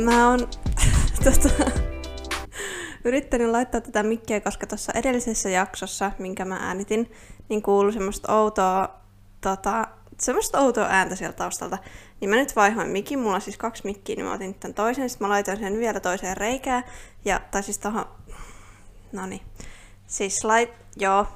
mä oon tota, yrittänyt laittaa tätä mikkiä, koska tuossa edellisessä jaksossa, minkä mä äänitin, niin kuului semmoista outoa, tota, semmoista outoa ääntä sieltä taustalta. Niin mä nyt vaihoin mikin, mulla on siis kaksi mikkiä, niin mä otin tämän toisen, sitten mä laitoin sen vielä toiseen reikään, ja, tai siis tohon, no niin, siis lait, joo,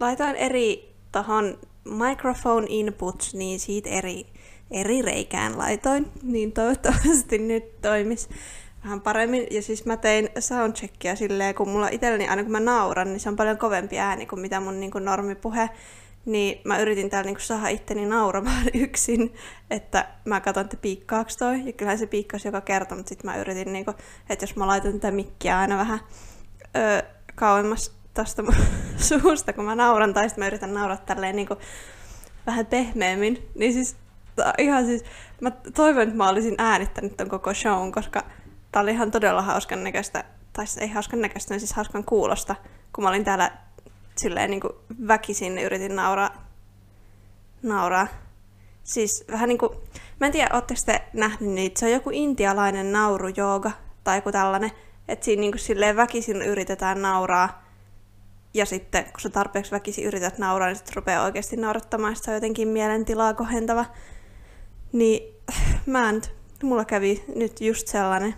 laitoin eri tohon microphone inputs, niin siitä eri, eri reikään laitoin, niin toivottavasti nyt toimis vähän paremmin. Ja siis mä tein soundcheckia silleen, kun mulla itselleni aina kun mä nauran, niin se on paljon kovempi ääni kuin mitä mun niin kuin normipuhe. Niin mä yritin täällä niin kuin saada itteni nauramaan yksin, että mä katson, että piikkaaks toi. Ja kyllähän se piikkasi joka kerta, mutta sitten mä yritin, niin kuin, että jos mä laitan tätä mikkiä aina vähän öö, kauemmas tästä suusta, kun mä nauran, tai sitten mä yritän nauraa tälleen niin kuin vähän pehmeämmin, niin siis ihan siis, mä toivon, että mä olisin äänittänyt ton koko shown, koska tää oli ihan todella hauskan näköistä, tai siis ei hauskan näköistä, siis hauskan kuulosta, kun mä olin täällä silleen niin kuin väkisin yritin nauraa. nauraa. Siis vähän niin kuin, mä en tiedä, ootteko te nähnyt niitä, se on joku intialainen naurujooga tai joku tällainen, että siinä niin kuin silleen väkisin yritetään nauraa, ja sitten kun sä tarpeeksi väkisin yrität nauraa, niin sitten rupeaa oikeasti naurattamaan, se on jotenkin mielentilaa kohentava. Niin mä en, mulla kävi nyt just sellainen,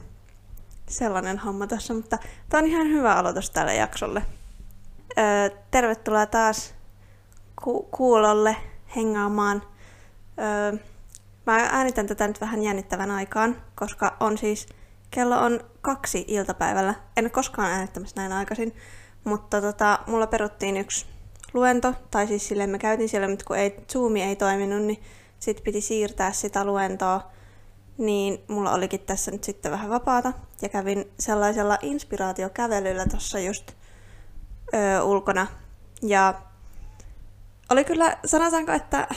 sellainen homma tässä, mutta tää on ihan hyvä aloitus tälle jaksolle. Öö, tervetuloa taas ku- kuulolle hengaamaan. Öö, mä äänitän tätä nyt vähän jännittävän aikaan, koska on siis, kello on kaksi iltapäivällä. En koskaan äänittämässä näin aikaisin, mutta tota, mulla peruttiin yksi luento, tai siis silleen me käytiin siellä, mutta kun ei, Zoomi ei toiminut, niin sitten piti siirtää sitä luentoa, niin mulla olikin tässä nyt sitten vähän vapaata, ja kävin sellaisella inspiraatiokävelyllä tuossa just öö, ulkona, ja oli kyllä, sanotaanko, että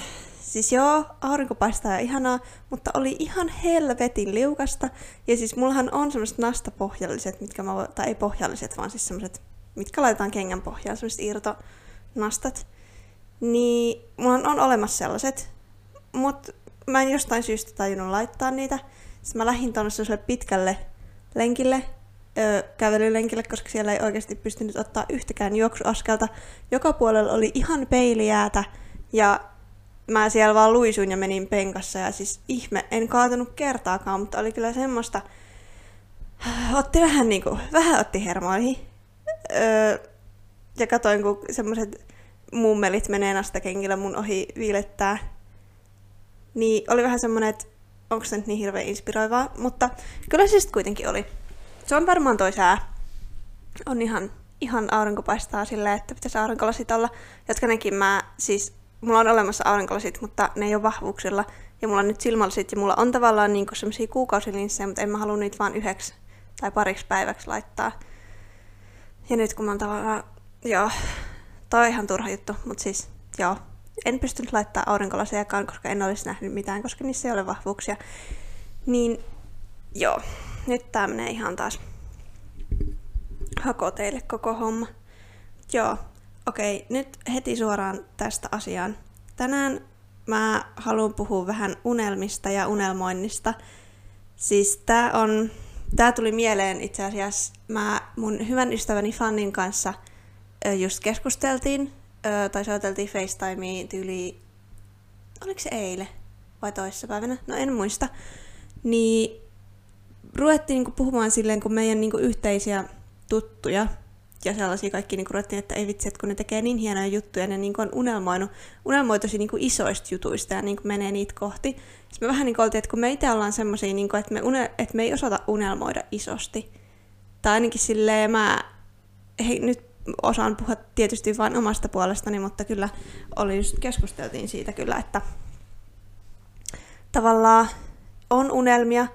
siis joo, aurinko paistaa ja ihanaa, mutta oli ihan helvetin liukasta, ja siis mullahan on semmoiset nastapohjalliset, mitkä mä tai ei pohjalliset, vaan siis semmoiset, mitkä laitetaan kengän pohjaan, semmoiset irtonastat, niin mulla on olemassa sellaiset, mutta mä en jostain syystä tajunnut laittaa niitä. Sitten mä lähdin tuonne sellaiselle pitkälle lenkille, öö, kävelylenkille, koska siellä ei oikeasti pystynyt ottaa yhtäkään juoksuaskelta. Joka puolella oli ihan peilijäätä ja mä siellä vaan luisuin ja menin penkassa ja siis ihme, en kaatunut kertaakaan, mutta oli kyllä semmoista, otti vähän niinku, vähän otti hermoihin. Öö, ja katoin, kun semmoiset mummelit menee nastakengillä mun ohi viilettää niin oli vähän semmoinen, että onko se nyt niin hirveän inspiroivaa, mutta kyllä se sitten kuitenkin oli. Se on varmaan toi sää. On ihan, ihan aurinko paistaa silleen, että pitäisi aurinkolasit olla, jotka nekin mä, siis mulla on olemassa aurinkolasit, mutta ne ei ole vahvuuksilla. Ja mulla on nyt silmälasit ja mulla on tavallaan niinku semmosia kuukausilinssejä, mutta en mä halua niitä vaan yhdeksi tai pariksi päiväksi laittaa. Ja nyt kun mä oon tavallaan, joo, toi on ihan turha juttu, mutta siis joo, en pystynyt laittaa aurinkolasiakaan, koska en olisi nähnyt mitään, koska niissä ei ole vahvuuksia. Niin joo, nyt tää menee ihan taas hakoteille koko homma. Joo, okei, nyt heti suoraan tästä asiaan. Tänään mä haluan puhua vähän unelmista ja unelmoinnista. Siis tää on, tää tuli mieleen itse asiassa, mä mun hyvän ystäväni Fannin kanssa just keskusteltiin öö, tai soiteltiin FaceTimea tyyli, oliko se eilen vai toissapäivänä, no en muista, niin ruvettiin niinku puhumaan silleen, kun meidän niinku yhteisiä tuttuja ja sellaisia kaikki niinku ruvettiin, että ei vitsi, että kun ne tekee niin hienoja juttuja, ne niinku on unelmoinut, unelmoi tosi niinku isoista jutuista ja niinku menee niitä kohti. Sitten me vähän niinku oltiin, että kun me itse ollaan semmoisia, niinku, että, me une, että me ei osata unelmoida isosti. Tai ainakin silleen mä, hei, nyt osaan puhua tietysti vain omasta puolestani, mutta kyllä oli just keskusteltiin siitä kyllä, että tavallaan on unelmia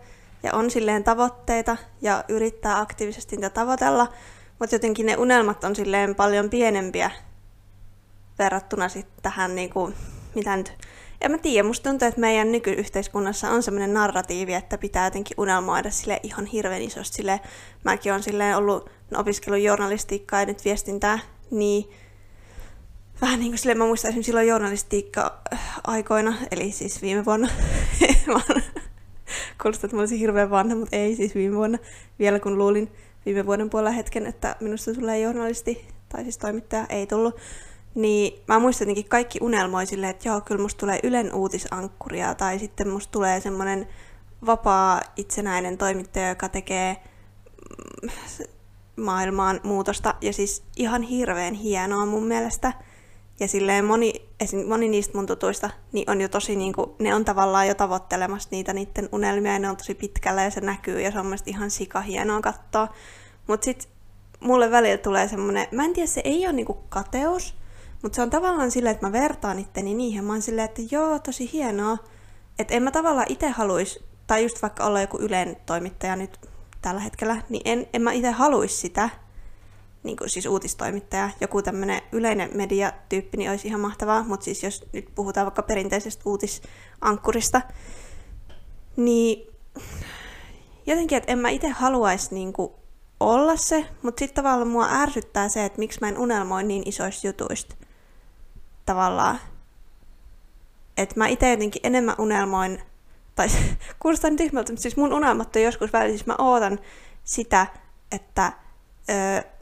ja on silleen tavoitteita ja yrittää aktiivisesti niitä tavoitella, mutta jotenkin ne unelmat on silleen paljon pienempiä verrattuna sitten tähän niinku, mitä nyt en mä tiedä, musta tuntuu, että meidän nykyyhteiskunnassa on semmoinen narratiivi, että pitää jotenkin unelmoida sille ihan hirveän isosti. Sille, mäkin olen silleen ollut no, opiskellut journalistiikkaa ja nyt viestintää, niin vähän niin kuin silleen, mä muistan esimerkiksi silloin journalistiikka-aikoina, eli siis viime vuonna, Kuulostaa, että mä olisin hirveän vanha, mutta ei siis viime vuonna. Vielä kun luulin viime vuoden puolella hetken, että minusta tulee journalisti, tai siis toimittaja, ei tullut. Niin mä muistan jotenkin kaikki unelmoi silleen, että joo, kyllä musta tulee Ylen uutisankkuria, tai sitten musta tulee semmoinen vapaa itsenäinen toimittaja, joka tekee mm, maailmaan muutosta. Ja siis ihan hirveän hienoa mun mielestä. Ja silleen moni, esim. moni niistä mun tutuista niin on jo tosi niinku, ne on tavallaan jo tavoittelemassa niitä niiden unelmia ja ne on tosi pitkällä ja se näkyy ja se on mielestäni ihan sika hienoa katsoa. Mut sit mulle välillä tulee semmonen, mä en tiedä, se ei ole niinku kateus, mutta se on tavallaan silleen, että mä vertaan itteni niihin. Mä oon silleen, että joo, tosi hienoa. Että en mä tavallaan itse haluaisi, tai just vaikka olla joku Ylen toimittaja nyt tällä hetkellä, niin en, en mä itse haluaisi sitä, niin kuin siis uutistoimittaja, joku tämmöinen yleinen mediatyyppi, niin olisi ihan mahtavaa, mutta siis jos nyt puhutaan vaikka perinteisestä uutisankkurista, niin jotenkin, että en mä itse haluaisi niin olla se, mutta sitten tavallaan mua ärsyttää se, että miksi mä en unelmoi niin isoista jutuista. Tavallaan. Että mä itse jotenkin enemmän unelmoin, tai kuulostaa nyt tyhmältä, mutta siis mun unelmat on joskus välillä, siis mä ootan sitä, että öö,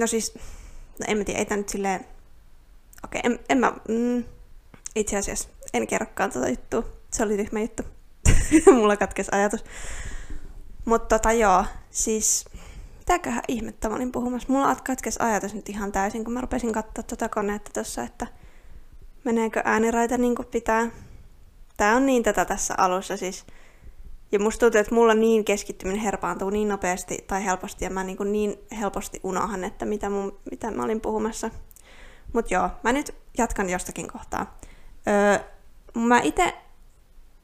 No siis, no en mä tiedä, ei tää nyt silleen... Okei, okay, en, en mä... Mm, itse asiassa en kerrokaan tota juttua. Se oli tyhmä juttu. Mulla katkesi ajatus. Mutta tota joo, siis... Mitäköhän ihmettä mä olin puhumassa? Mulla katkesi ajatus nyt ihan täysin, kun mä rupesin katsoa tota koneetta tossa, että meneekö ääniraita niin kuin pitää. Tää on niin tätä tässä alussa siis ja musta tuntuu, että mulla niin keskittyminen herpaantuu niin nopeasti tai helposti, ja mä niin, kuin niin helposti unohan, että mitä, mun, mitä mä olin puhumassa. Mut joo, mä nyt jatkan jostakin kohtaa. Öö, mä ite,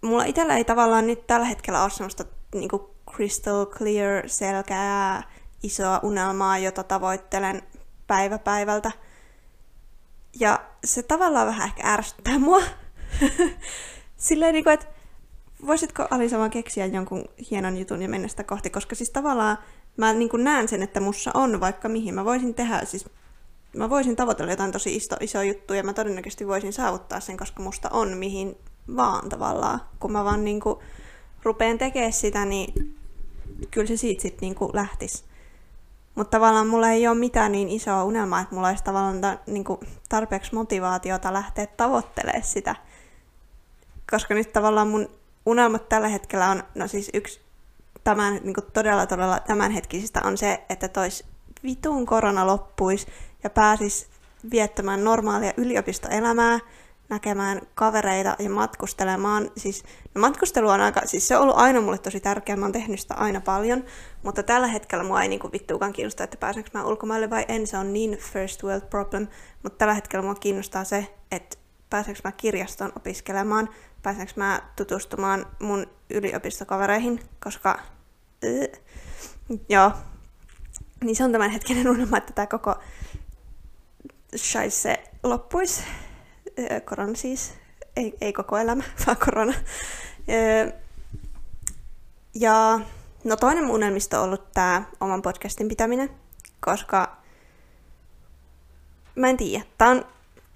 mulla itellä ei tavallaan nyt tällä hetkellä ole semmoista niin kuin crystal clear selkää isoa unelmaa, jota tavoittelen päivä päivältä. Ja se tavallaan vähän ehkä ärsyttää mua. Silleen, niin kuin, että voisitko Alisa vaan keksiä jonkun hienon jutun ja mennä sitä kohti, koska siis tavallaan mä niin kuin näen sen, että mussa on vaikka mihin. Mä voisin tehdä, siis mä voisin tavoitella jotain tosi iso, iso juttu ja mä todennäköisesti voisin saavuttaa sen, koska musta on mihin vaan tavallaan. Kun mä vaan niin kuin tekemään sitä, niin kyllä se siitä sitten niin lähtisi. Mutta tavallaan mulla ei ole mitään niin isoa unelmaa, että mulla olisi tavallaan ta, niin kuin tarpeeksi motivaatiota lähteä tavoittelemaan sitä. Koska nyt tavallaan mun unelmat tällä hetkellä on, no siis yksi tämän, niin kuin todella todella tämänhetkisistä on se, että tois vitun korona loppuisi ja pääsis viettämään normaalia yliopistoelämää, näkemään kavereita ja matkustelemaan. Siis, no matkustelu on aika, siis se on ollut aina mulle tosi tärkeää, mä oon tehnyt sitä aina paljon, mutta tällä hetkellä mua ei niinku vittuukaan kiinnosta, että pääsenkö mä ulkomaille vai en, se on niin first world problem, mutta tällä hetkellä mua kiinnostaa se, että pääsenkö mä kirjastoon opiskelemaan, pääsenkö mä tutustumaan mun yliopistokavereihin, koska... Äh, joo. Niin se on tämän hetken unelma, että tämä koko scheisse loppuisi. Korona siis. Ei, ei koko elämä, vaan korona. Ja no toinen mun unelmista on ollut tämä oman podcastin pitäminen, koska mä en tiedä. Tää on,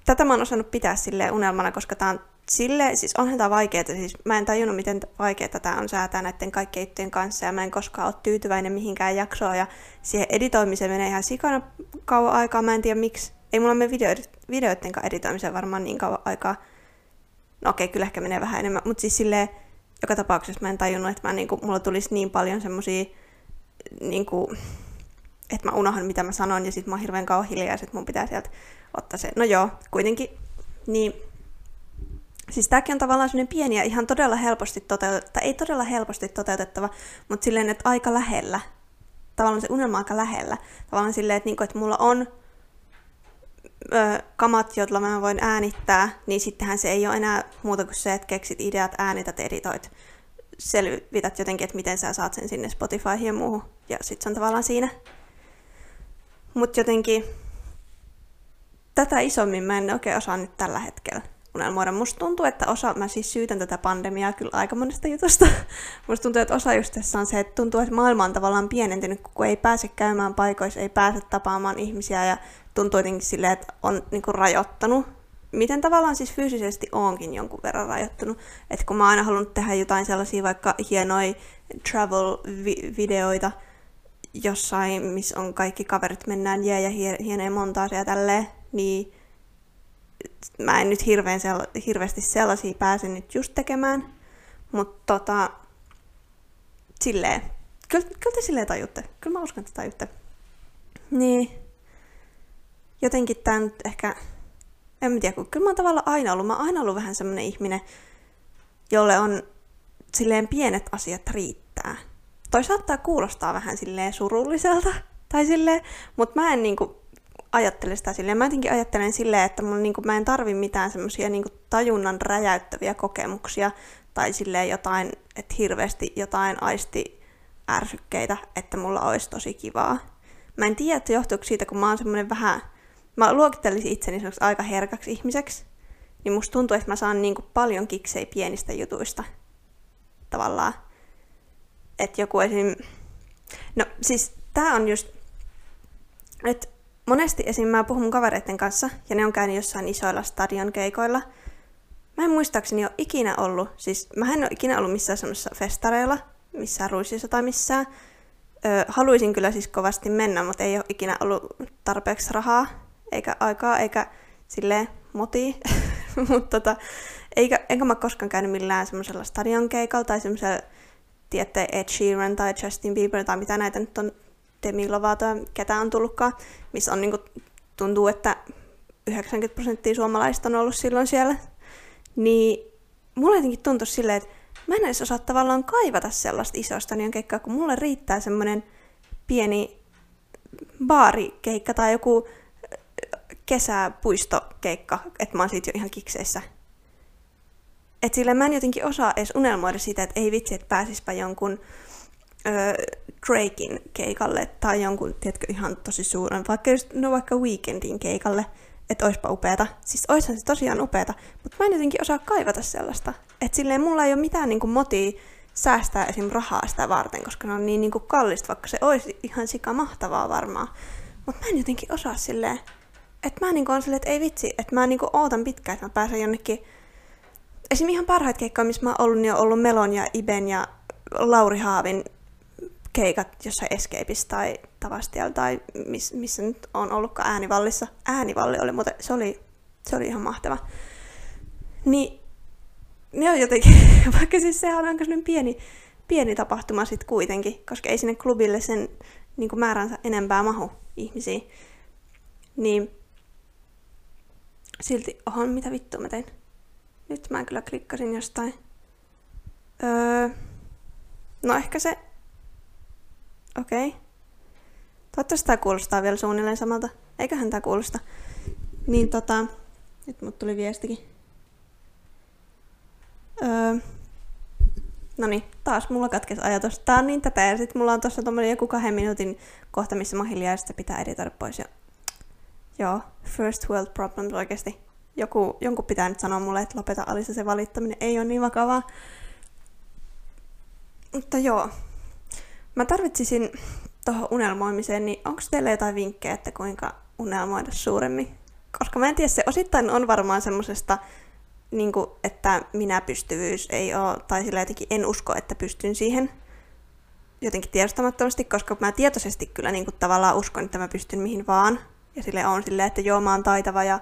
tätä mä oon osannut pitää sille unelmana, koska tää on sille, siis onhan tämä vaikeaa, siis mä en tajunnut, miten vaikeaa tämä on säätää näiden kaikkien juttujen kanssa, ja mä en koskaan ole tyytyväinen mihinkään jaksoon, ja siihen editoimiseen menee ihan sikana kauan aikaa, mä en tiedä miksi. Ei mulla mene video, videoiden kanssa editoimiseen varmaan niin kauan aikaa. No okei, okay, kyllä ehkä menee vähän enemmän, mutta siis silleen, joka tapauksessa mä en tajunnut, että mä, niinku, mulla tulisi niin paljon semmosia, niinku, että mä unohan mitä mä sanon, ja sit mä oon hirveän kauan hiljaa, ja sit mun pitää sieltä ottaa se. No joo, kuitenkin, niin Siis tämäkin on tavallaan sellainen pieni ja ihan todella helposti toteutettava, ei todella helposti toteutettava, mutta silleen, että aika lähellä. Tavallaan se unelma aika lähellä. Tavallaan silleen, että, niinku, että mulla on ö, kamat, joilla mä voin äänittää, niin sittenhän se ei ole enää muuta kuin se, että keksit ideat, äänität, editoit, selvität jotenkin, että miten sä saat sen sinne Spotifyhin ja muuhun. Ja sitten se on tavallaan siinä. Mutta jotenkin tätä isommin mä en oikein osaa nyt tällä hetkellä unelmoida. Musta tuntuu, että osa, mä siis syytän tätä pandemiaa kyllä aika monesta jutusta. Musta tuntuu, että osa just tässä on se, että tuntuu, että maailma on tavallaan pienentynyt, kun ei pääse käymään paikoissa, ei pääse tapaamaan ihmisiä ja tuntuu jotenkin silleen, että on niinku rajoittanut miten tavallaan siis fyysisesti onkin jonkun verran rajoittunut. Että kun mä oon aina halunnut tehdä jotain sellaisia vaikka hienoja travel-videoita jossain, missä on kaikki kaverit mennään jää ja hienoja montaasia tälleen, niin mä en nyt hirveän sella- hirveästi sellaisia pääse nyt just tekemään. Mutta tota, silleen, kyllä, kyllä te silleen tajutte. Kyllä mä uskon, että tajutte. Niin, jotenkin tää nyt ehkä en mä tiedä, kun kyllä mä oon tavallaan aina ollut, mä oon aina ollut vähän semmonen ihminen, jolle on silleen pienet asiat riittää. Toi saattaa kuulostaa vähän silleen surulliselta, tai silleen, mutta mä en niinku ajattele sitä silleen. Mä jotenkin ajattelen silleen, että mun, niinku, mä en tarvi mitään semmosia niinku, tajunnan räjäyttäviä kokemuksia, tai silleen jotain, että hirveästi jotain aisti ärsykkeitä, että mulla olisi tosi kivaa. Mä en tiedä, että johtuuko siitä, kun mä oon semmonen vähän mä luokittelisin itseni aika herkäksi ihmiseksi, niin musta tuntuu, että mä saan niinku paljon kiksei pienistä jutuista. Tavallaan. Että joku esim... No siis tää on just... Että monesti esim. mä puhun mun kavereiden kanssa, ja ne on käynyt jossain isoilla stadion keikoilla. Mä en muistaakseni ole ikinä ollut, siis mä en ole ikinä ollut missään semmoisessa festareilla, missään ruisissa tai missään. Ö, haluaisin kyllä siis kovasti mennä, mutta ei ole ikinä ollut tarpeeksi rahaa eikä aikaa, eikä sille moti. Mutta tota, eikä, enkä mä koskaan käynyt millään semmoisella stadionkeikalla tai semmoisella, tiedätte, Ed Sheeran tai Justin Bieber tai mitä näitä nyt on, Demi Lovato ketä on tullutkaan, missä on niinku, tuntuu, että 90 prosenttia suomalaista on ollut silloin siellä. Niin mulle jotenkin tuntui silleen, että mä en edes osaa tavallaan kaivata sellaista isosta stadionkeikkaa, kun mulle riittää semmoinen pieni baarikeikka tai joku kesäpuistokeikka, että mä oon siitä jo ihan kikseissä. Et sillä mä en jotenkin osaa edes unelmoida sitä, että ei vitsi, että pääsispä jonkun öö, Drakein keikalle tai jonkun, tiedätkö, ihan tosi suuren, vaikka just, no vaikka Weekendin keikalle, että oispa upeeta. Siis oishan se tosiaan upeeta, mutta mä en jotenkin osaa kaivata sellaista. Että silleen mulla ei ole mitään niinku motia säästää esim. rahaa sitä varten, koska ne on niin niinku kallista, vaikka se olisi ihan sika mahtavaa varmaan. Mutta mä en jotenkin osaa silleen, että mä niinku on silleen, että ei vitsi, että mä niinku ootan pitkään, että mä pääsen jonnekin... Esimerkiksi ihan parhaat keikkoja, missä mä oon ollut, niin on ollut Melon ja Iben ja Lauri Haavin keikat jossain Escapeissa tai Tavastialla tai miss, missä nyt on ollutkaan Äänivallissa. Äänivalli oli muuten, se oli, se oli ihan mahtava. Niin ne on jotenkin, vaikka siis sehän on aika pieni, pieni tapahtuma sitten kuitenkin, koska ei sinne klubille sen niin määränsä enempää mahu ihmisiä. Niin silti, ohon, mitä vittua mä tein? Nyt mä kyllä klikkasin jostain. Öö, no ehkä se... Okei. Okay. Toivottavasti tämä kuulostaa vielä suunnilleen samalta. Eiköhän tämä kuulosta. Niin tota... Nyt mut tuli viestikin. Öö, no niin, taas mulla katkesi ajatus. Tää on niin tätä ja sit mulla on tossa tommonen joku kahden minuutin kohta, missä mä hiljaa ja pitää editoida pois. Ja Joo, first world problems oikeasti. Joku, jonkun pitää nyt sanoa mulle, että lopeta Alisa se valittaminen, ei ole niin vakavaa. Mutta joo, mä tarvitsisin tuohon unelmoimiseen, niin onko teillä jotain vinkkejä, että kuinka unelmoida suuremmin? Koska mä en tiedä, se osittain on varmaan semmosesta, niin kuin, että minä pystyvyys ei ole, tai sillä jotenkin en usko, että pystyn siihen jotenkin tiedostamattomasti, koska mä tietoisesti kyllä niin kuin, tavallaan uskon, että mä pystyn mihin vaan, ja sille on silleen, että joo, mä oon taitava ja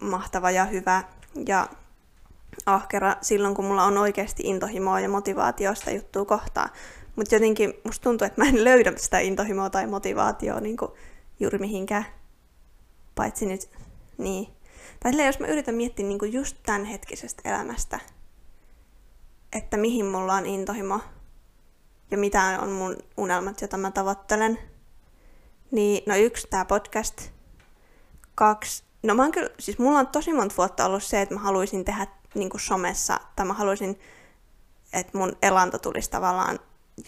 mahtava ja hyvä ja ahkera silloin, kun mulla on oikeasti intohimoa ja motivaatio sitä juttua kohtaan. Mutta jotenkin musta tuntuu, että mä en löydä sitä intohimoa tai motivaatioa niin juuri mihinkään. Paitsi nyt, niin. Tai silleen, jos mä yritän miettiä niin just tämän hetkisestä elämästä, että mihin mulla on intohimo ja mitä on mun unelmat, joita mä tavoittelen – niin, no yksi, tämä podcast. Kaksi, no mä oon kyllä, siis mulla on tosi monta vuotta ollut se, että mä haluaisin tehdä niin kuin somessa, tai mä haluaisin, että mun elanto tulisi tavallaan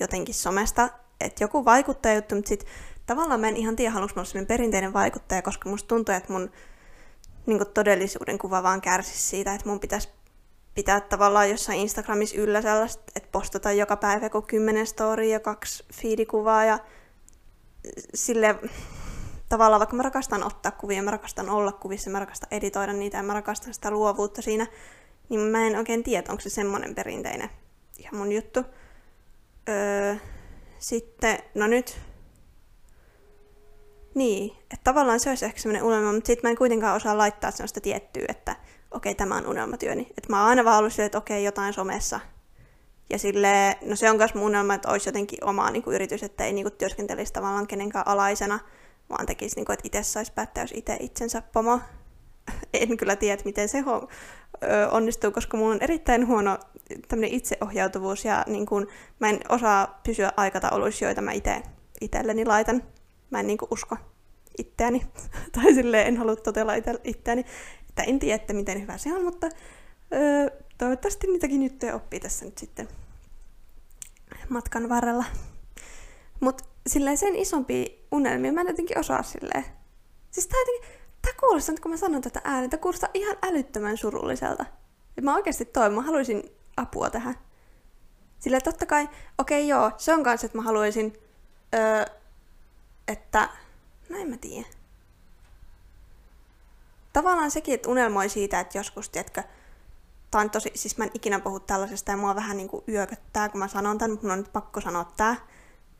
jotenkin somesta, että joku vaikuttaja juttu, mutta sitten tavallaan mä en ihan tiedä, haluanko mä olla perinteinen vaikuttaja, koska musta tuntuu, että mun niin kuin todellisuuden kuva vaan kärsisi siitä, että mun pitäisi pitää tavallaan jossain Instagramissa yllä sellaista, että postata joka päivä joku kymmenen story ja kaksi feedikuvaa ja sille tavallaan vaikka mä rakastan ottaa kuvia, mä rakastan olla kuvissa, mä rakastan editoida niitä ja mä rakastan sitä luovuutta siinä, niin mä en oikein tiedä, onko se semmoinen perinteinen ihan mun juttu. Öö, sitten, no nyt, niin, että tavallaan se olisi ehkä semmoinen unelma, mutta sitten mä en kuitenkaan osaa laittaa sellaista tiettyä, että okei, okay, tämä on unelmatyöni. Että mä oon aina vaan ollut silleen, että okei, okay, jotain somessa. Ja sille, no se on myös mun unelma, että olisi jotenkin oma niin kuin yritys, että ei niin kuin, työskentelisi tavallaan kenenkään alaisena, vaan tekisi, niin kuin, että itse saisi päättää, jos itse itsensä pomo. En kyllä tiedä, miten se onnistuu, koska mulla on erittäin huono itseohjautuvuus ja niin kuin, mä en osaa pysyä aikatauluissa, joita mä itse itselleni laitan. Mä en niin kuin, usko itseäni, tai silleen en halua totella itseäni. Että en tiedä, että miten hyvä se on, mutta öö, toivottavasti niitäkin juttuja oppii tässä nyt sitten matkan varrella. Mutta silleen sen isompi unelmia mä en jotenkin osaa silleen. Siis tää jotenkin, tää kuulostaa, kun mä sanon tätä ääntä, kuulostaa ihan älyttömän surulliselta. Et mä oikeasti toivon, mä haluaisin apua tähän. Sillä totta kai, okei okay, joo, se on kanssa, että mä haluaisin, öö, että, no en mä tiedä. Tavallaan sekin, että unelmoi siitä, että joskus, tiedätkö, tää on tosi, siis mä en ikinä puhu tällaisesta ja mua vähän niinku yököttää, kun mä sanon tämän, mutta mun on nyt pakko sanoa tää.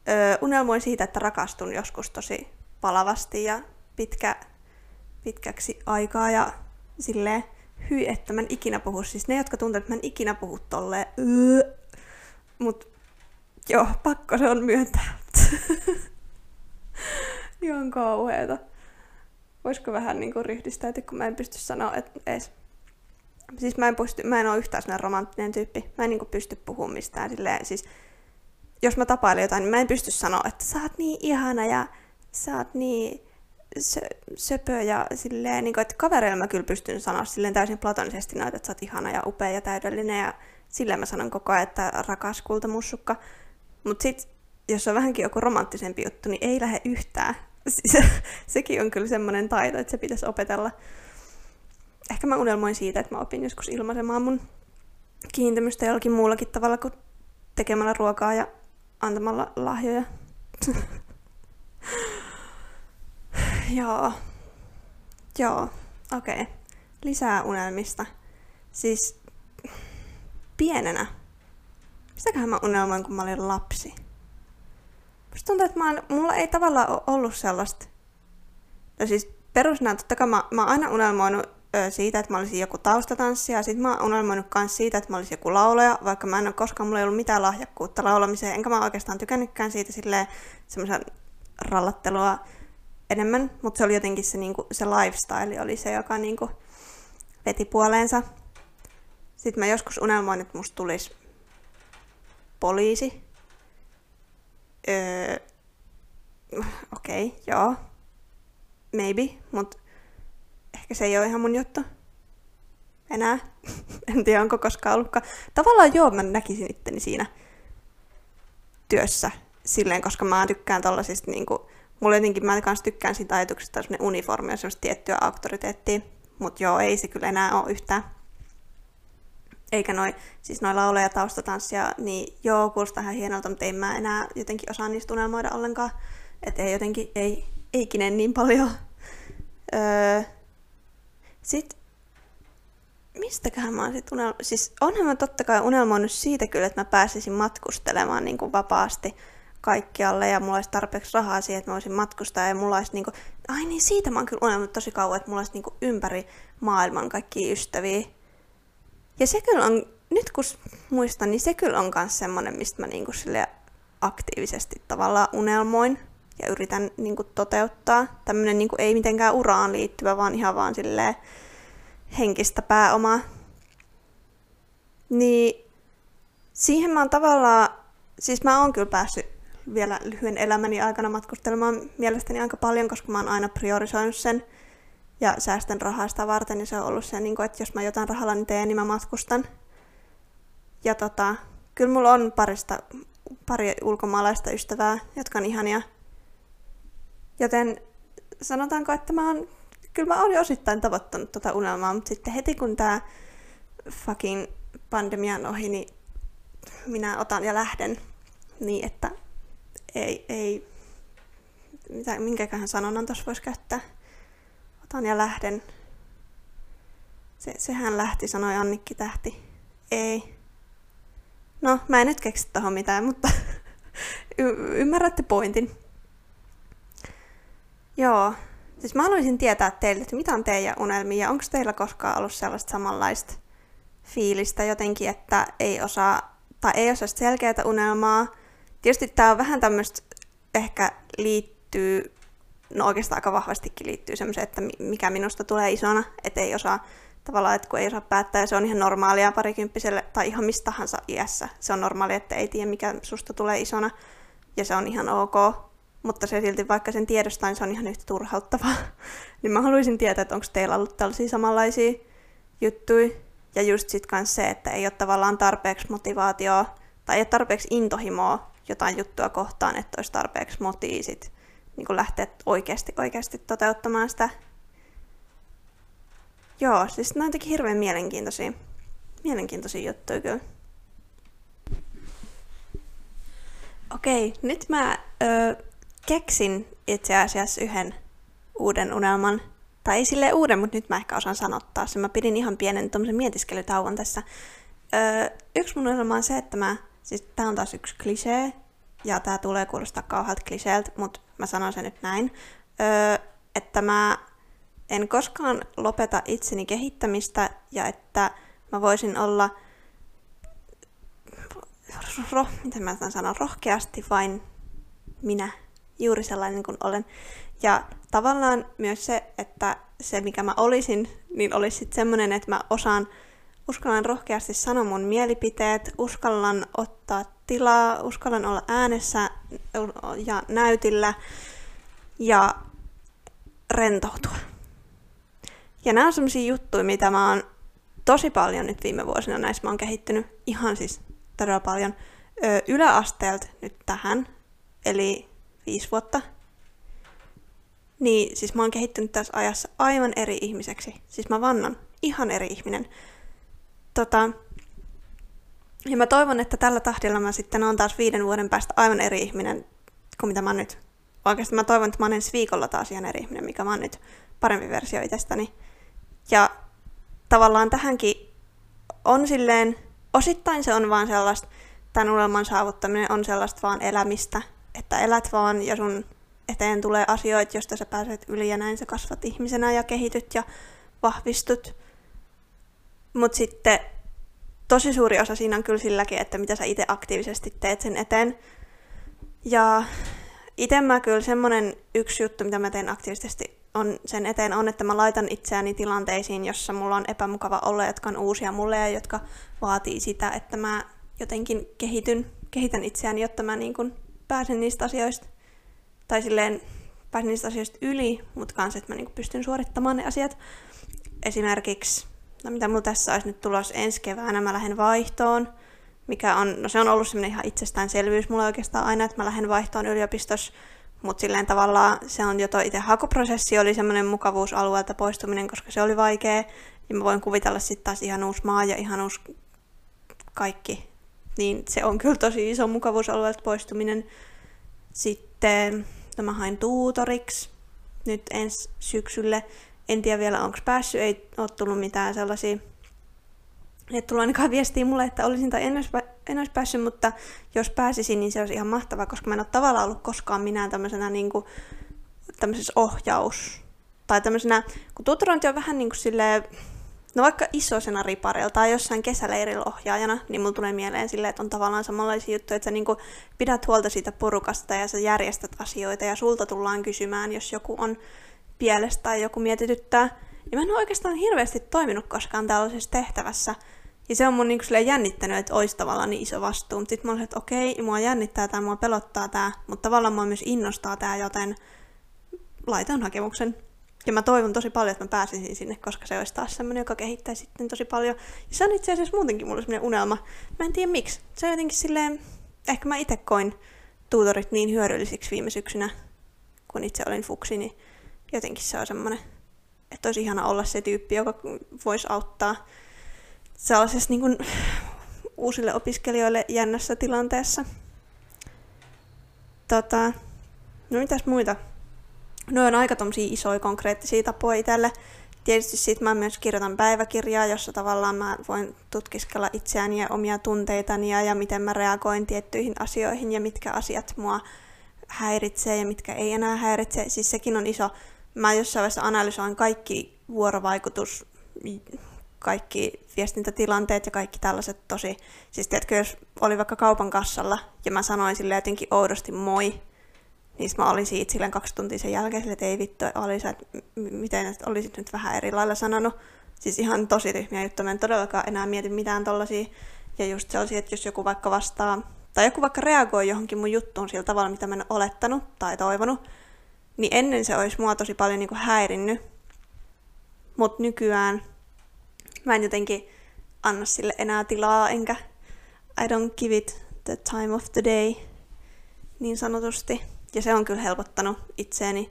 Öö, unelmoin siitä, että rakastun joskus tosi palavasti ja pitkä, pitkäksi aikaa ja silleen, hyi, että mä en ikinä puhu. Siis ne, jotka tuntuu, että mä en ikinä puhu tolleen, öö. mut joo, pakko se on myöntää. Ihan kauheeta. Voisiko vähän niinku ryhdistäytyä, kun mä en pysty sanoa et, edes Siis mä en, pysty, mä en ole yhtään sellainen romanttinen tyyppi. Mä en niin pysty puhumaan mistään silleen, siis jos mä tapailen jotain, niin mä en pysty sanoa, että sä oot niin ihana ja sä oot niin sö, söpö ja silleen, niin kuin, että kavereilla mä kyllä pystyn sanoa silleen täysin platonisesti noita, että sä oot ihana ja upea ja täydellinen ja silleen mä sanon koko ajan, että rakas kultamussukka. Mut sit, jos on vähänkin joku romanttisempi juttu, niin ei lähde yhtään. Siis, sekin on kyllä semmoinen taito, että se pitäisi opetella ehkä mä unelmoin siitä, että mä opin joskus ilmaisemaan mun kiintymystä jollakin muullakin tavalla kuin tekemällä ruokaa ja antamalla lahjoja. Joo. Joo, okei. Okay. Lisää unelmista. Siis pienenä. Mistäköhän mä unelmoin, kun mä olin lapsi? Musta tuntuu, että mä oon, mulla ei tavallaan ole ollut sellaista... No siis perusnä, totta kai mä, mä oon aina unelmoinut siitä, että mä olisin joku taustatanssija, ja sitten mä oon unelmoinut myös siitä, että mä olisin joku laulaja, vaikka mä en ole koskaan, mulla ei ollut mitään lahjakkuutta laulamiseen, enkä mä oikeastaan tykännytkään siitä silleen semmoisen rallattelua enemmän, mutta se oli jotenkin se, niinku, se lifestyle oli se, joka niinku, veti puoleensa. Sitten mä joskus unelmoin, että musta tulisi poliisi. Öö, Okei, okay, joo. Maybe, mutta ehkä se ei ole ihan mun juttu. Enää. en tiedä, onko koskaan ollutkaan. Tavallaan joo, mä näkisin itteni siinä työssä silleen, koska mä tykkään tollasista niinku, mulla jotenkin, mä kans tykkään siitä ajatuksesta, että uniformi on semmoista tiettyä auktoriteettia, mutta joo, ei se kyllä enää ole yhtään. Eikä noi, siis noi lauleja taustatanssia, niin joo, kuulostaa ihan hienolta, mutta en mä enää jotenkin osaa niistä unelmoida ollenkaan. Että ei jotenkin, ei, eikinen niin paljon. Öö, sitten, mistäköhän mä oon sit unelmoinut? Siis onhan mä totta kai unelmoinut siitä kyllä, että mä pääsisin matkustelemaan niin kuin vapaasti kaikkialle ja mulla olisi tarpeeksi rahaa siihen, että mä voisin matkustaa ja mulla olisi niin kuin, ai niin siitä mä oon kyllä unelmoinut tosi kauan, että mulla olisi niin kuin ympäri maailman kaikki ystäviä. Ja se kyllä on, nyt kun muistan, niin se kyllä on myös semmoinen, mistä mä niin kuin aktiivisesti tavallaan unelmoin ja yritän niin kuin, toteuttaa. Tämmöinen niin ei mitenkään uraan liittyvä, vaan ihan vaan silleen henkistä pääomaa. Niin siihen mä oon tavallaan, siis mä oon kyllä päässyt vielä lyhyen elämäni aikana matkustelemaan mielestäni aika paljon, koska mä oon aina priorisoinut sen ja säästän rahaa sitä varten, niin se on ollut se, niin että jos mä jotain rahalla niin teen, niin mä matkustan. Ja tota, kyllä mulla on parista, pari ulkomaalaista ystävää, jotka on ihania Joten sanotaanko, että mä oon, kyllä mä jo osittain tavoittanut tota unelmaa, mutta sitten heti kun tämä fucking pandemian ohi, niin minä otan ja lähden niin, että ei, ei mitä, minkäköhän sanonnan tuossa voisi käyttää. Otan ja lähden. Se, sehän lähti, sanoi Annikki Tähti. Ei. No, mä en nyt keksi tuohon mitään, mutta y- ymmärrätte pointin. Joo. Siis mä haluaisin tietää teille, että mitä on teidän unelmia onko teillä koskaan ollut sellaista samanlaista fiilistä jotenkin, että ei osaa, tai ei osaa selkeää unelmaa. Tietysti tämä on vähän tämmöistä, ehkä liittyy, no oikeastaan aika vahvastikin liittyy semmoiseen, että mikä minusta tulee isona, että ei osaa tavallaan, että kun ei osaa päättää, ja se on ihan normaalia parikymppiselle tai ihan mistä tahansa iässä. Se on normaalia, että ei tiedä, mikä susta tulee isona, ja se on ihan ok. Mutta se silti, vaikka sen tiedostaa, niin se on ihan yhtä turhauttavaa. niin mä haluaisin tietää, että onko teillä ollut tällaisia samanlaisia juttuja. Ja just sit kans se, että ei ole tavallaan tarpeeksi motivaatioa tai ei ole tarpeeksi intohimoa jotain juttua kohtaan, että olisi tarpeeksi motiisit niin lähteä oikeasti, oikeasti toteuttamaan sitä Joo, siis nämä on jotenkin hirveän mielenkiintoisia, mielenkiintoisia juttuja kyllä. Okei, nyt mä ö, keksin itse asiassa yhden uuden unelman. Tai ei silleen uuden, mutta nyt mä ehkä osaan sanottaa sen. Mä pidin ihan pienen tuommoisen mietiskelytauon tässä. Ö, yksi mun unelma on se, että mä, siis tää on taas yksi klisee, ja tää tulee kuulostaa kauhealta kliseeltä, mutta mä sanon sen nyt näin. Ö, että mä en koskaan lopeta itseni kehittämistä ja että mä voisin olla ro, miten mä sanon, rohkeasti vain minä, juuri sellainen kuin olen. Ja tavallaan myös se, että se mikä mä olisin, niin olisi sitten semmoinen, että mä osaan, uskallan rohkeasti sanoa mun mielipiteet, uskallan ottaa tilaa, uskallan olla äänessä ja näytillä ja rentoutua. Ja nämä on sellaisia juttuja, mitä mä oon tosi paljon nyt viime vuosina näissä mä oon kehittynyt ihan siis todella paljon yläasteelta nyt tähän, eli viisi vuotta. Niin siis mä oon kehittynyt tässä ajassa aivan eri ihmiseksi. Siis mä vannan, ihan eri ihminen. Tota, ja mä toivon, että tällä tahdilla mä sitten on taas viiden vuoden päästä aivan eri ihminen kuin mitä mä nyt. Oikeastaan mä toivon, että mä oon ensi viikolla taas ihan eri ihminen, mikä mä oon nyt parempi versio itsestäni. Ja tavallaan tähänkin on silleen, osittain se on vaan sellaista, tämän unelman saavuttaminen on sellaista vaan elämistä, että elät vaan ja sun eteen tulee asioita, joista sä pääset yli ja näin sä kasvat ihmisenä ja kehityt ja vahvistut. Mutta sitten tosi suuri osa siinä on kyllä silläkin, että mitä sä itse aktiivisesti teet sen eteen. Ja itse mä kyllä semmonen yksi juttu, mitä mä teen aktiivisesti on sen eteen on, että mä laitan itseäni tilanteisiin, jossa mulla on epämukava olla, jotka on uusia mulle ja jotka vaatii sitä, että mä jotenkin kehityn, kehitän itseäni, jotta mä niin kun pääsen niistä asioista, tai silleen pääsen niistä asioista yli, mutta kans, että mä niin pystyn suorittamaan ne asiat. Esimerkiksi, no mitä mulla tässä olisi nyt tulos ensi keväänä, mä lähden vaihtoon, mikä on, no se on ollut semmoinen ihan itsestäänselvyys mulla oikeastaan aina, että mä lähden vaihtoon yliopistossa mutta silleen tavallaan se on jo toi itse hakuprosessi oli semmoinen mukavuusalueelta poistuminen, koska se oli vaikea. Ja mä voin kuvitella sitten taas ihan uusi maa ja ihan uusi kaikki. Niin se on kyllä tosi iso mukavuusalueelta poistuminen. Sitten no mä hain tuutoriksi nyt ensi syksylle. En tiedä vielä onko päässyt, ei ole tullut mitään sellaisia että tullut ainakaan viestiä mulle, että olisin tai en olisi, en olisi päässyt, mutta jos pääsisin, niin se olisi ihan mahtavaa, koska mä en ole tavallaan ollut koskaan minä tämmöisenä niin kuin, tämmöisessä ohjaus. Tai tämmöisenä, kun tutorantti on vähän niin kuin silleen, no vaikka isoisena riparilla tai jossain kesäleirillä ohjaajana, niin mulla tulee mieleen silleen, että on tavallaan samanlaisia juttuja, että sä niin pidät huolta siitä porukasta ja sä järjestät asioita ja sulta tullaan kysymään, jos joku on pielestä tai joku mietityttää. Ja mä en ole oikeastaan hirveästi toiminut koskaan tällaisessa tehtävässä, ja se on mun niinku jännittänyt, että olisi tavallaan niin iso vastuu. Mutta sitten mä olin, että okei, mua jännittää tämä, mua pelottaa tämä, mutta tavallaan mua myös innostaa tämä, joten laitan hakemuksen. Ja mä toivon tosi paljon, että mä pääsisin sinne, koska se olisi taas semmoinen, joka kehittää sitten tosi paljon. Ja se on itse asiassa muutenkin mulle semmoinen unelma. Mä en tiedä miksi. Se on jotenkin silleen, ehkä mä itse koin tuutorit niin hyödyllisiksi viime syksynä, kun itse olin fuksi, niin jotenkin se on semmoinen, että olisi ihana olla se tyyppi, joka voisi auttaa sellaisessa niin kuin, uusille opiskelijoille jännässä tilanteessa. Tota, no mitäs muita No on aika tommosia isoja konkreettisia tapoja itselle. Tietysti sit mä myös kirjoitan päiväkirjaa, jossa tavallaan mä voin tutkiskella itseäni ja omia tunteitani ja, ja miten mä reagoin tiettyihin asioihin ja mitkä asiat mua häiritsee ja mitkä ei enää häiritse. Siis sekin on iso. Mä jossain vaiheessa analysoin kaikki vuorovaikutus, kaikki viestintätilanteet ja kaikki tällaiset tosi... Siis tiedätkö, jos oli vaikka kaupan kassalla ja mä sanoin sille jotenkin oudosti moi, niin mä olin siitä silleen kaksi tuntia sen jälkeen, että ei vittu, oli että miten olisit nyt vähän eri lailla sanonut. Siis ihan tosi tyhmiä juttuja, mä en todellakaan enää mieti mitään tollasia. Ja just sellaisia, että jos joku vaikka vastaa, tai joku vaikka reagoi johonkin mun juttuun sillä tavalla, mitä mä en olettanut tai toivonut, niin ennen se olisi mua tosi paljon niin kuin häirinnyt. Mutta nykyään mä en jotenkin anna sille enää tilaa, enkä I don't give it the time of the day, niin sanotusti. Ja se on kyllä helpottanut itseäni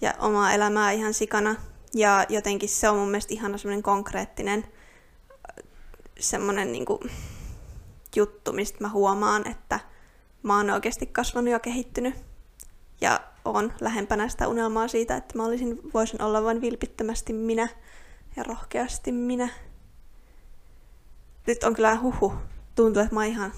ja omaa elämää ihan sikana. Ja jotenkin se on mun mielestä ihana semmoinen konkreettinen semmoinen niinku juttu, mistä mä huomaan, että mä oon oikeasti kasvanut ja kehittynyt. Ja on lähempänä sitä unelmaa siitä, että mä olisin, voisin olla vain vilpittömästi minä ja rohkeasti minä. Nyt on kyllä huhu. Tuntuu, että mä oon ihan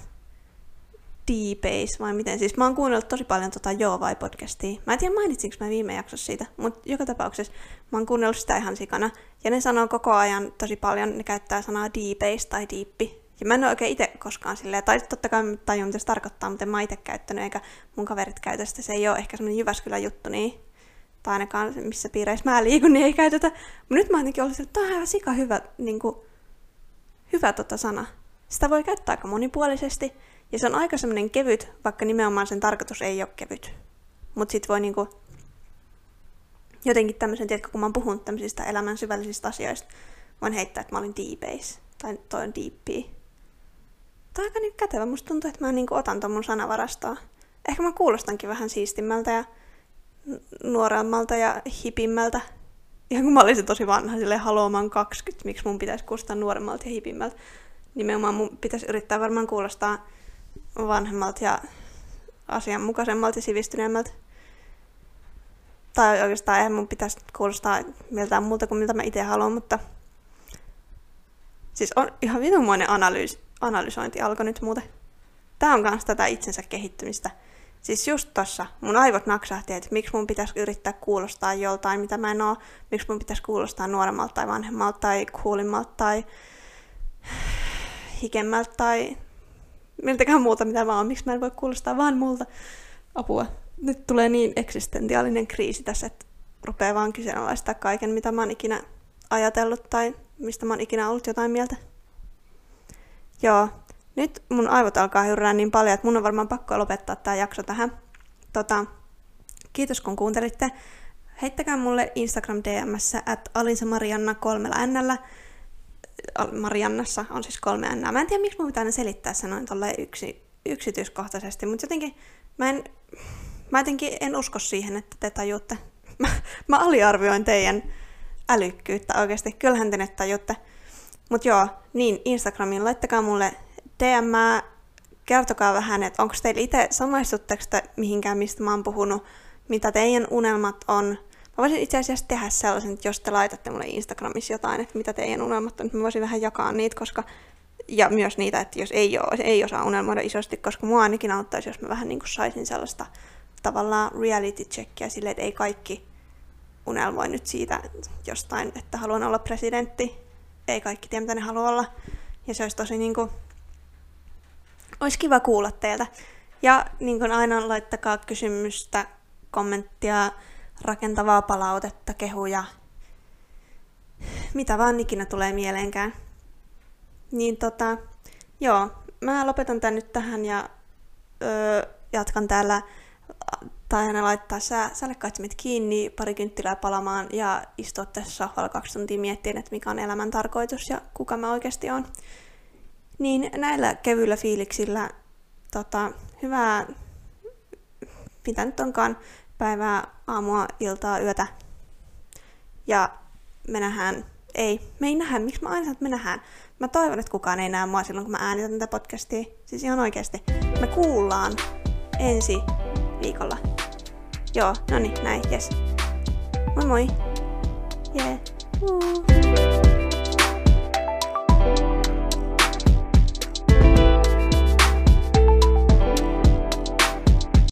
D-Base vai miten. Siis mä oon kuunnellut tosi paljon tota Joo vai podcastia. Mä en tiedä mainitsinko mä viime jaksossa siitä, mutta joka tapauksessa mä oon kuunnellut sitä ihan sikana. Ja ne sanoo koko ajan tosi paljon, ne käyttää sanaa D-Base tai diippi. Ja mä en ole oikein itse koskaan silleen, tai totta kai mä tajun mitä se tarkoittaa, mutta en mä itse käyttänyt, eikä mun kaverit käytä sitä. Se ei ole ehkä semmoinen Jyväskylän juttu, niin tai ainakaan missä piireissä mä liikun, niin ei käytetä. Mutta nyt mä jotenkin ollut että tämä on ihan sika hyvä, niin kuin, hyvä tota sana. Sitä voi käyttää aika monipuolisesti. Ja se on aika semmoinen kevyt, vaikka nimenomaan sen tarkoitus ei ole kevyt. Mutta sit voi niinku jotenkin tämmöisen, tiedätkö, kun mä oon puhunut tämmöisistä elämän syvällisistä asioista, voin heittää, että mä olin deep tai toi on deepia. Tämä on aika niin kätevä. Musta tuntuu, että mä niinku otan ton mun sanavarastoa. Ehkä mä kuulostankin vähän siistimmältä ja nuoremmalta ja hipimmältä. Ihan kun mä olisin tosi vanha, silleen haluamaan 20, miksi mun pitäisi kuulostaa nuoremmalta ja hipimmältä. Nimenomaan mun pitäisi yrittää varmaan kuulostaa vanhemmalta ja asianmukaisemmalta ja sivistyneemmältä. Tai oikeastaan eihän mun pitäisi kuulostaa miltään muuta kuin miltä mä itse haluan, mutta siis on ihan vitunmoinen analyys, analysointi alkoi nyt muuten. Tää on kans tätä itsensä kehittymistä. Siis just tossa mun aivot naksahti, että miksi mun pitäisi yrittää kuulostaa joltain, mitä mä en oo. Miksi mun pitäisi kuulostaa nuoremmalta tai vanhemmalta tai kuulimmalta tai hikemmältä tai miltäkään muuta, mitä mä oon. Miksi mä en voi kuulostaa vaan multa apua. Nyt tulee niin eksistentiaalinen kriisi tässä, että rupeaa vaan kyseenalaistaa kaiken, mitä mä oon ikinä ajatellut tai mistä mä oon ikinä ollut jotain mieltä. Joo, nyt mun aivot alkaa hyrrää niin paljon, että mun on varmaan pakko lopettaa tämä jakso tähän. Tota, kiitos kun kuuntelitte. Heittäkää mulle Instagram DMssä at alisamarianna kolmella nnllä Mariannassa on siis kolme N. Mä en tiedä, miksi mun pitää aina selittää se noin yksi, yksityiskohtaisesti, mutta jotenkin mä en, mä jotenkin en usko siihen, että te tajutte. Mä, mä aliarvioin teidän älykkyyttä oikeasti. Kyllähän te nyt tajutte. Mutta joo, niin Instagramiin laittakaa mulle DM, kertokaa vähän, että onko teillä itse samaistutteko te mihinkään, mistä mä oon puhunut, mitä teidän unelmat on, Mä voisin itse asiassa tehdä sellaisen, että jos te laitatte mulle Instagramissa jotain, että mitä teidän unelmat on, että mä voisin vähän jakaa niitä, koska ja myös niitä, että jos ei, ole, ei osaa unelmoida isosti, koska mua ainakin auttaisi, jos mä vähän niin kuin saisin sellaista tavallaan reality checkia silleen, että ei kaikki unelmoi nyt siitä jostain, että haluan olla presidentti. Ei kaikki tiedä, mitä ne haluaa olla. Ja se olisi tosi niin kuin, olisi kiva kuulla teiltä. Ja niin kuin aina laittakaa kysymystä, kommenttia, rakentavaa palautetta, kehuja, mitä vaan ikinä tulee mieleenkään. Niin tota, joo, mä lopetan tän nyt tähän ja öö, jatkan täällä tai aina laittaa sä, sälekkaitsimit kiinni, pari kynttilää palamaan ja istua tässä sohvalla kaksi tuntia miettien, että mikä on elämän tarkoitus ja kuka mä oikeasti on. Niin näillä kevyillä fiiliksillä tota, hyvää, mitä nyt onkaan, päivää, aamua, iltaa, yötä. Ja me nähdään, ei, me ei nähdä, miksi mä aina sanon, että me nähdään. Mä toivon, että kukaan ei näe mua silloin, kun mä äänitän tätä podcastia. Siis ihan oikeasti. Me kuullaan ensi viikolla. Joo, no niin, näin, jes. Moi moi! Yeah. Uh.